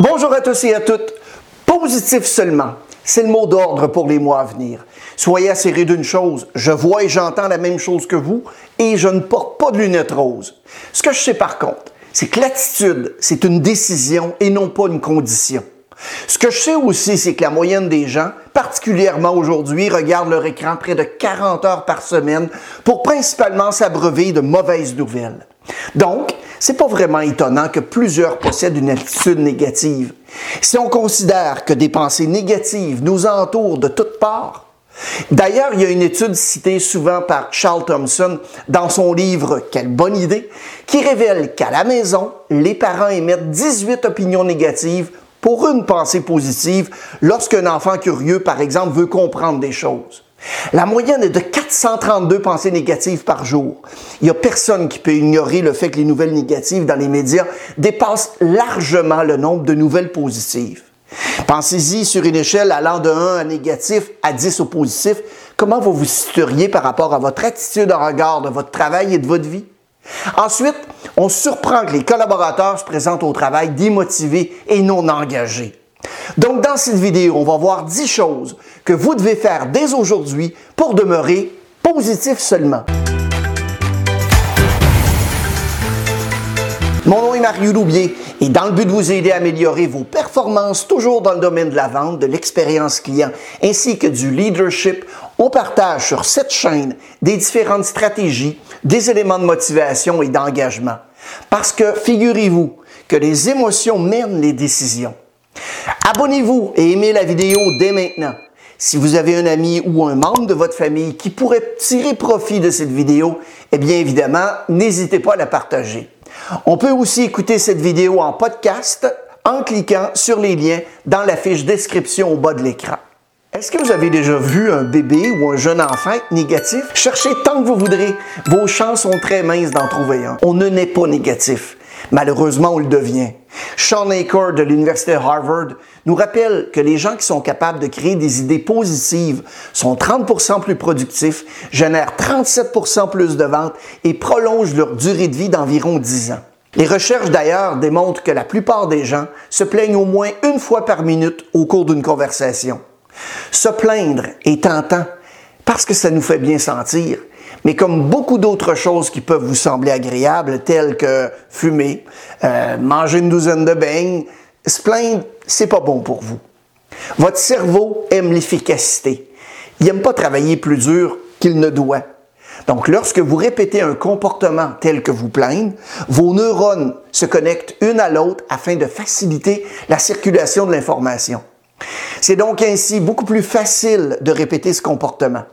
Bonjour à tous et à toutes. Positif seulement, c'est le mot d'ordre pour les mois à venir. Soyez assurés d'une chose, je vois et j'entends la même chose que vous et je ne porte pas de lunettes roses. Ce que je sais par contre, c'est que l'attitude, c'est une décision et non pas une condition. Ce que je sais aussi, c'est que la moyenne des gens, particulièrement aujourd'hui, regardent leur écran près de 40 heures par semaine pour principalement s'abreuver de mauvaises nouvelles. Donc, c'est pas vraiment étonnant que plusieurs possèdent une attitude négative. Si on considère que des pensées négatives nous entourent de toutes parts, D'ailleurs, il y a une étude citée souvent par Charles Thompson dans son livre Quelle bonne idée, qui révèle qu'à la maison, les parents émettent 18 opinions négatives pour une pensée positive lorsqu'un enfant curieux, par exemple, veut comprendre des choses. La moyenne est de 432 pensées négatives par jour. Il n'y a personne qui peut ignorer le fait que les nouvelles négatives dans les médias dépassent largement le nombre de nouvelles positives. Pensez-y sur une échelle allant de 1 à négatif à 10 au positif, comment vous vous situeriez par rapport à votre attitude en regard de votre travail et de votre vie? Ensuite, on surprend que les collaborateurs se présentent au travail démotivés et non engagés. Donc, dans cette vidéo, on va voir 10 choses que vous devez faire dès aujourd'hui pour demeurer positif seulement. Mon nom est Mario Loubier et dans le but de vous aider à améliorer vos performances toujours dans le domaine de la vente, de l'expérience client ainsi que du leadership, on partage sur cette chaîne des différentes stratégies, des éléments de motivation et d'engagement. Parce que figurez-vous que les émotions mènent les décisions. Abonnez-vous et aimez la vidéo dès maintenant. Si vous avez un ami ou un membre de votre famille qui pourrait tirer profit de cette vidéo, eh bien évidemment, n'hésitez pas à la partager. On peut aussi écouter cette vidéo en podcast en cliquant sur les liens dans la fiche description au bas de l'écran. Est-ce que vous avez déjà vu un bébé ou un jeune enfant négatif? Cherchez tant que vous voudrez. Vos chances sont très minces d'en trouver un. On ne naît pas négatif. Malheureusement, on le devient. Sean Aker de l'Université Harvard nous rappelle que les gens qui sont capables de créer des idées positives sont 30% plus productifs, génèrent 37% plus de ventes et prolongent leur durée de vie d'environ 10 ans. Les recherches d'ailleurs démontrent que la plupart des gens se plaignent au moins une fois par minute au cours d'une conversation. Se plaindre est tentant parce que ça nous fait bien sentir, mais comme beaucoup d'autres choses qui peuvent vous sembler agréables, telles que fumer, euh, manger une douzaine de beignes, se plaindre, c'est pas bon pour vous. Votre cerveau aime l'efficacité. Il n'aime pas travailler plus dur qu'il ne doit. Donc, lorsque vous répétez un comportement tel que vous plaindre, vos neurones se connectent une à l'autre afin de faciliter la circulation de l'information. C'est donc ainsi beaucoup plus facile de répéter ce comportement.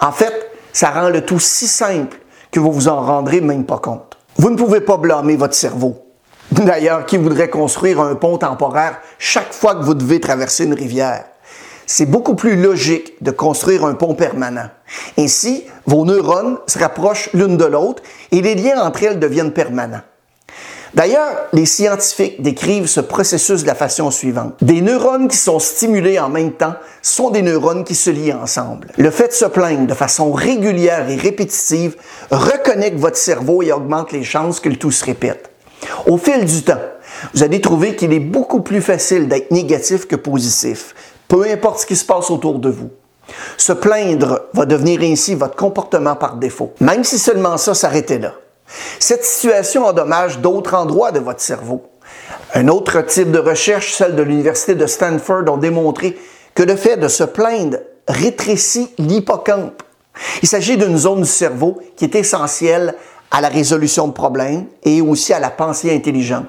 En fait, ça rend le tout si simple que vous vous en rendrez même pas compte. Vous ne pouvez pas blâmer votre cerveau. D'ailleurs, qui voudrait construire un pont temporaire chaque fois que vous devez traverser une rivière? C'est beaucoup plus logique de construire un pont permanent. Ainsi, vos neurones se rapprochent l'une de l'autre et les liens entre elles deviennent permanents. D'ailleurs, les scientifiques décrivent ce processus de la façon suivante. Des neurones qui sont stimulés en même temps sont des neurones qui se lient ensemble. Le fait de se plaindre de façon régulière et répétitive reconnecte votre cerveau et augmente les chances que le tout se répète. Au fil du temps, vous allez trouver qu'il est beaucoup plus facile d'être négatif que positif, peu importe ce qui se passe autour de vous. Se plaindre va devenir ainsi votre comportement par défaut, même si seulement ça s'arrêtait là. Cette situation endommage d'autres endroits de votre cerveau. Un autre type de recherche, celle de l'Université de Stanford, ont démontré que le fait de se plaindre rétrécit l'hippocampe. Il s'agit d'une zone du cerveau qui est essentielle à la résolution de problèmes et aussi à la pensée intelligente.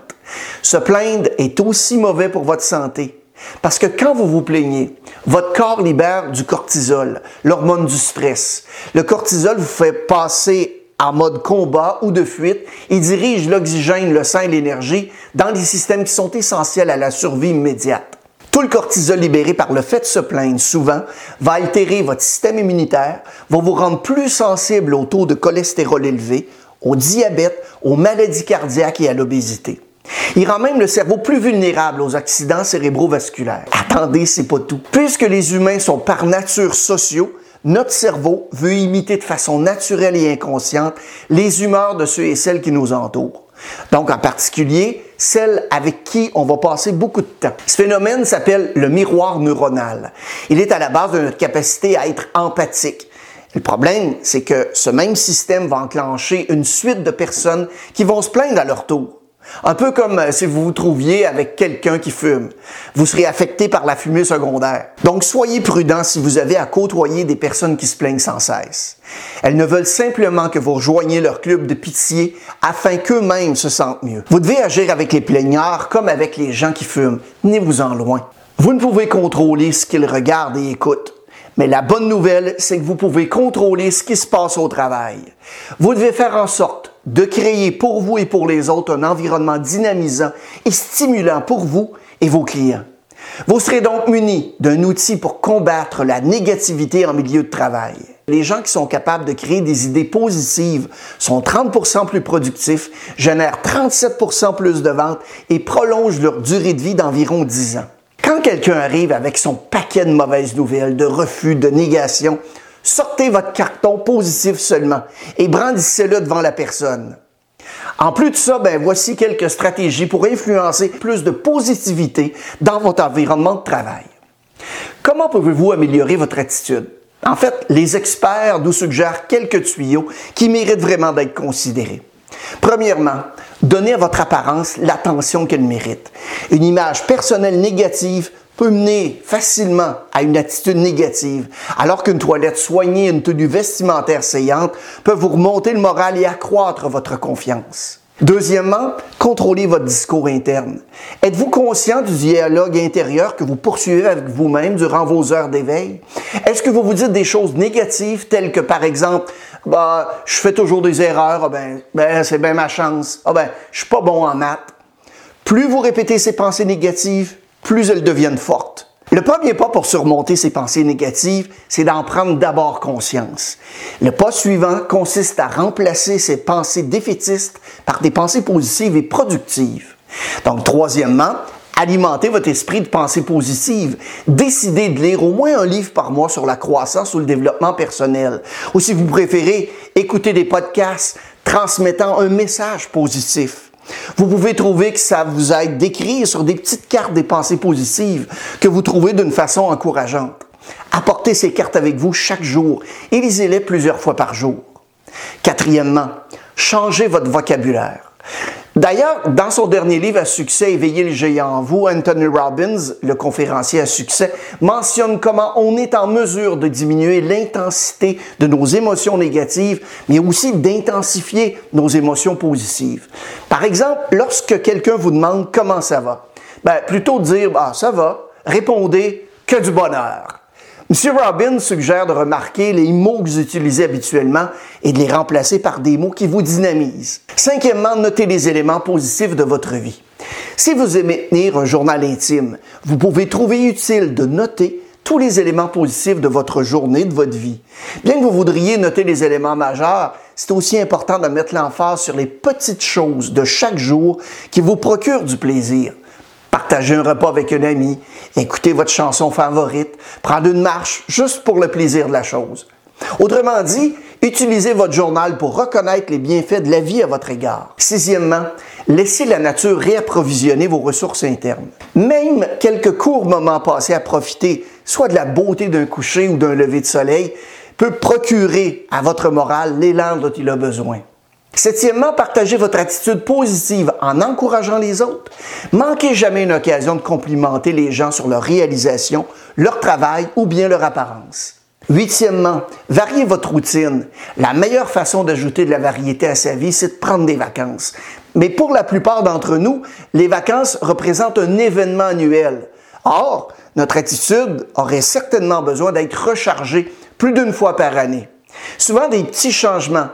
Se plaindre est aussi mauvais pour votre santé. Parce que quand vous vous plaignez, votre corps libère du cortisol, l'hormone du stress. Le cortisol vous fait passer en mode combat ou de fuite et dirige l'oxygène, le sang et l'énergie dans les systèmes qui sont essentiels à la survie immédiate. Tout le cortisol libéré par le fait de se plaindre souvent va altérer votre système immunitaire, va vous rendre plus sensible au taux de cholestérol élevé, au diabète, aux maladies cardiaques et à l'obésité. Il rend même le cerveau plus vulnérable aux accidents cérébrovasculaires. Attendez, c'est pas tout. Puisque les humains sont par nature sociaux, notre cerveau veut imiter de façon naturelle et inconsciente les humeurs de ceux et celles qui nous entourent. Donc, en particulier, celles avec qui on va passer beaucoup de temps. Ce phénomène s'appelle le miroir neuronal. Il est à la base de notre capacité à être empathique. Le problème, c'est que ce même système va enclencher une suite de personnes qui vont se plaindre à leur tour. Un peu comme euh, si vous vous trouviez avec quelqu'un qui fume. Vous serez affecté par la fumée secondaire. Donc soyez prudent si vous avez à côtoyer des personnes qui se plaignent sans cesse. Elles ne veulent simplement que vous rejoigniez leur club de pitié afin qu'eux-mêmes se sentent mieux. Vous devez agir avec les plaignards comme avec les gens qui fument. Tenez-vous-en loin. Vous ne pouvez contrôler ce qu'ils regardent et écoutent. Mais la bonne nouvelle, c'est que vous pouvez contrôler ce qui se passe au travail. Vous devez faire en sorte de créer pour vous et pour les autres un environnement dynamisant et stimulant pour vous et vos clients. Vous serez donc muni d'un outil pour combattre la négativité en milieu de travail. Les gens qui sont capables de créer des idées positives sont 30% plus productifs, génèrent 37% plus de ventes et prolongent leur durée de vie d'environ 10 ans. Quand quelqu'un arrive avec son paquet de mauvaises nouvelles, de refus, de négations, sortez votre carton positif seulement et brandissez-le devant la personne. En plus de ça, ben, voici quelques stratégies pour influencer plus de positivité dans votre environnement de travail. Comment pouvez-vous améliorer votre attitude? En fait, les experts nous suggèrent quelques tuyaux qui méritent vraiment d'être considérés. Premièrement, donnez à votre apparence l'attention qu'elle mérite. Une image personnelle négative peut mener facilement à une attitude négative, alors qu'une toilette soignée, une tenue vestimentaire saillante peuvent vous remonter le moral et accroître votre confiance. Deuxièmement, contrôlez votre discours interne. Êtes-vous conscient du dialogue intérieur que vous poursuivez avec vous-même durant vos heures d'éveil? Est-ce que vous vous dites des choses négatives telles que, par exemple, bah, je fais toujours des erreurs, ah ben, ben c'est bien ma chance, ah ben, je suis pas bon en maths. Plus vous répétez ces pensées négatives, plus elles deviennent fortes. Le premier pas pour surmonter ces pensées négatives, c'est d'en prendre d'abord conscience. Le pas suivant consiste à remplacer ces pensées défaitistes par des pensées positives et productives. Donc, troisièmement, alimentez votre esprit de pensées positives. Décidez de lire au moins un livre par mois sur la croissance ou le développement personnel. Ou si vous préférez, écouter des podcasts transmettant un message positif. Vous pouvez trouver que ça vous aide d'écrire sur des petites cartes des pensées positives que vous trouvez d'une façon encourageante. Apportez ces cartes avec vous chaque jour et lisez-les plusieurs fois par jour. Quatrièmement, changez votre vocabulaire. D'ailleurs, dans son dernier livre à succès, Éveiller le géant en vous, Anthony Robbins, le conférencier à succès, mentionne comment on est en mesure de diminuer l'intensité de nos émotions négatives, mais aussi d'intensifier nos émotions positives. Par exemple, lorsque quelqu'un vous demande comment ça va, ben, plutôt dire, ah, ça va, répondez que du bonheur. M. Robbins suggère de remarquer les mots que vous utilisez habituellement et de les remplacer par des mots qui vous dynamisent. Cinquièmement, notez les éléments positifs de votre vie. Si vous aimez tenir un journal intime, vous pouvez trouver utile de noter tous les éléments positifs de votre journée, de votre vie. Bien que vous voudriez noter les éléments majeurs, c'est aussi important de mettre l'emphase sur les petites choses de chaque jour qui vous procurent du plaisir partager un repas avec un ami, écouter votre chanson favorite, prendre une marche juste pour le plaisir de la chose. Autrement dit, utilisez votre journal pour reconnaître les bienfaits de la vie à votre égard. Sixièmement, laissez la nature réapprovisionner vos ressources internes. Même quelques courts moments passés à profiter, soit de la beauté d'un coucher ou d'un lever de soleil, peut procurer à votre morale l'élan dont il a besoin. Septièmement, partagez votre attitude positive en encourageant les autres. Manquez jamais une occasion de complimenter les gens sur leur réalisation, leur travail ou bien leur apparence. Huitièmement, variez votre routine. La meilleure façon d'ajouter de la variété à sa vie, c'est de prendre des vacances. Mais pour la plupart d'entre nous, les vacances représentent un événement annuel. Or, notre attitude aurait certainement besoin d'être rechargée plus d'une fois par année. Souvent, des petits changements,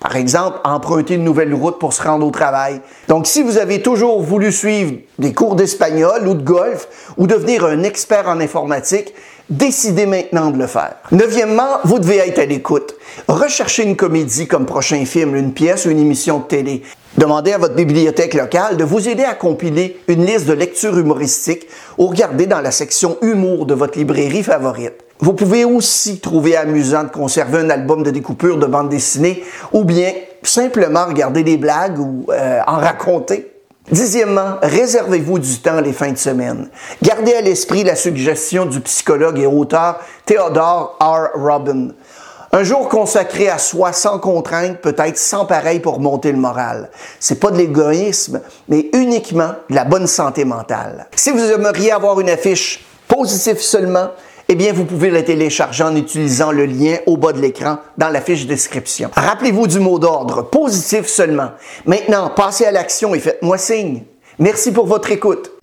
par exemple, emprunter une nouvelle route pour se rendre au travail. Donc, si vous avez toujours voulu suivre des cours d'espagnol ou de golf ou devenir un expert en informatique, décidez maintenant de le faire. Neuvièmement, vous devez être à l'écoute. Recherchez une comédie comme prochain film, une pièce ou une émission de télé. Demandez à votre bibliothèque locale de vous aider à compiler une liste de lectures humoristiques ou regardez dans la section humour de votre librairie favorite. Vous pouvez aussi trouver amusant de conserver un album de découpure de bande dessinée ou bien simplement regarder des blagues ou euh, en raconter. Dixièmement, réservez-vous du temps les fins de semaine. Gardez à l'esprit la suggestion du psychologue et auteur Theodore R. Robin. Un jour consacré à soi sans contrainte peut être sans pareil pour monter le moral. C'est pas de l'égoïsme, mais uniquement de la bonne santé mentale. Si vous aimeriez avoir une affiche positive seulement, eh bien, vous pouvez la télécharger en utilisant le lien au bas de l'écran dans la fiche description. Rappelez-vous du mot d'ordre, positif seulement. Maintenant, passez à l'action et faites-moi signe. Merci pour votre écoute.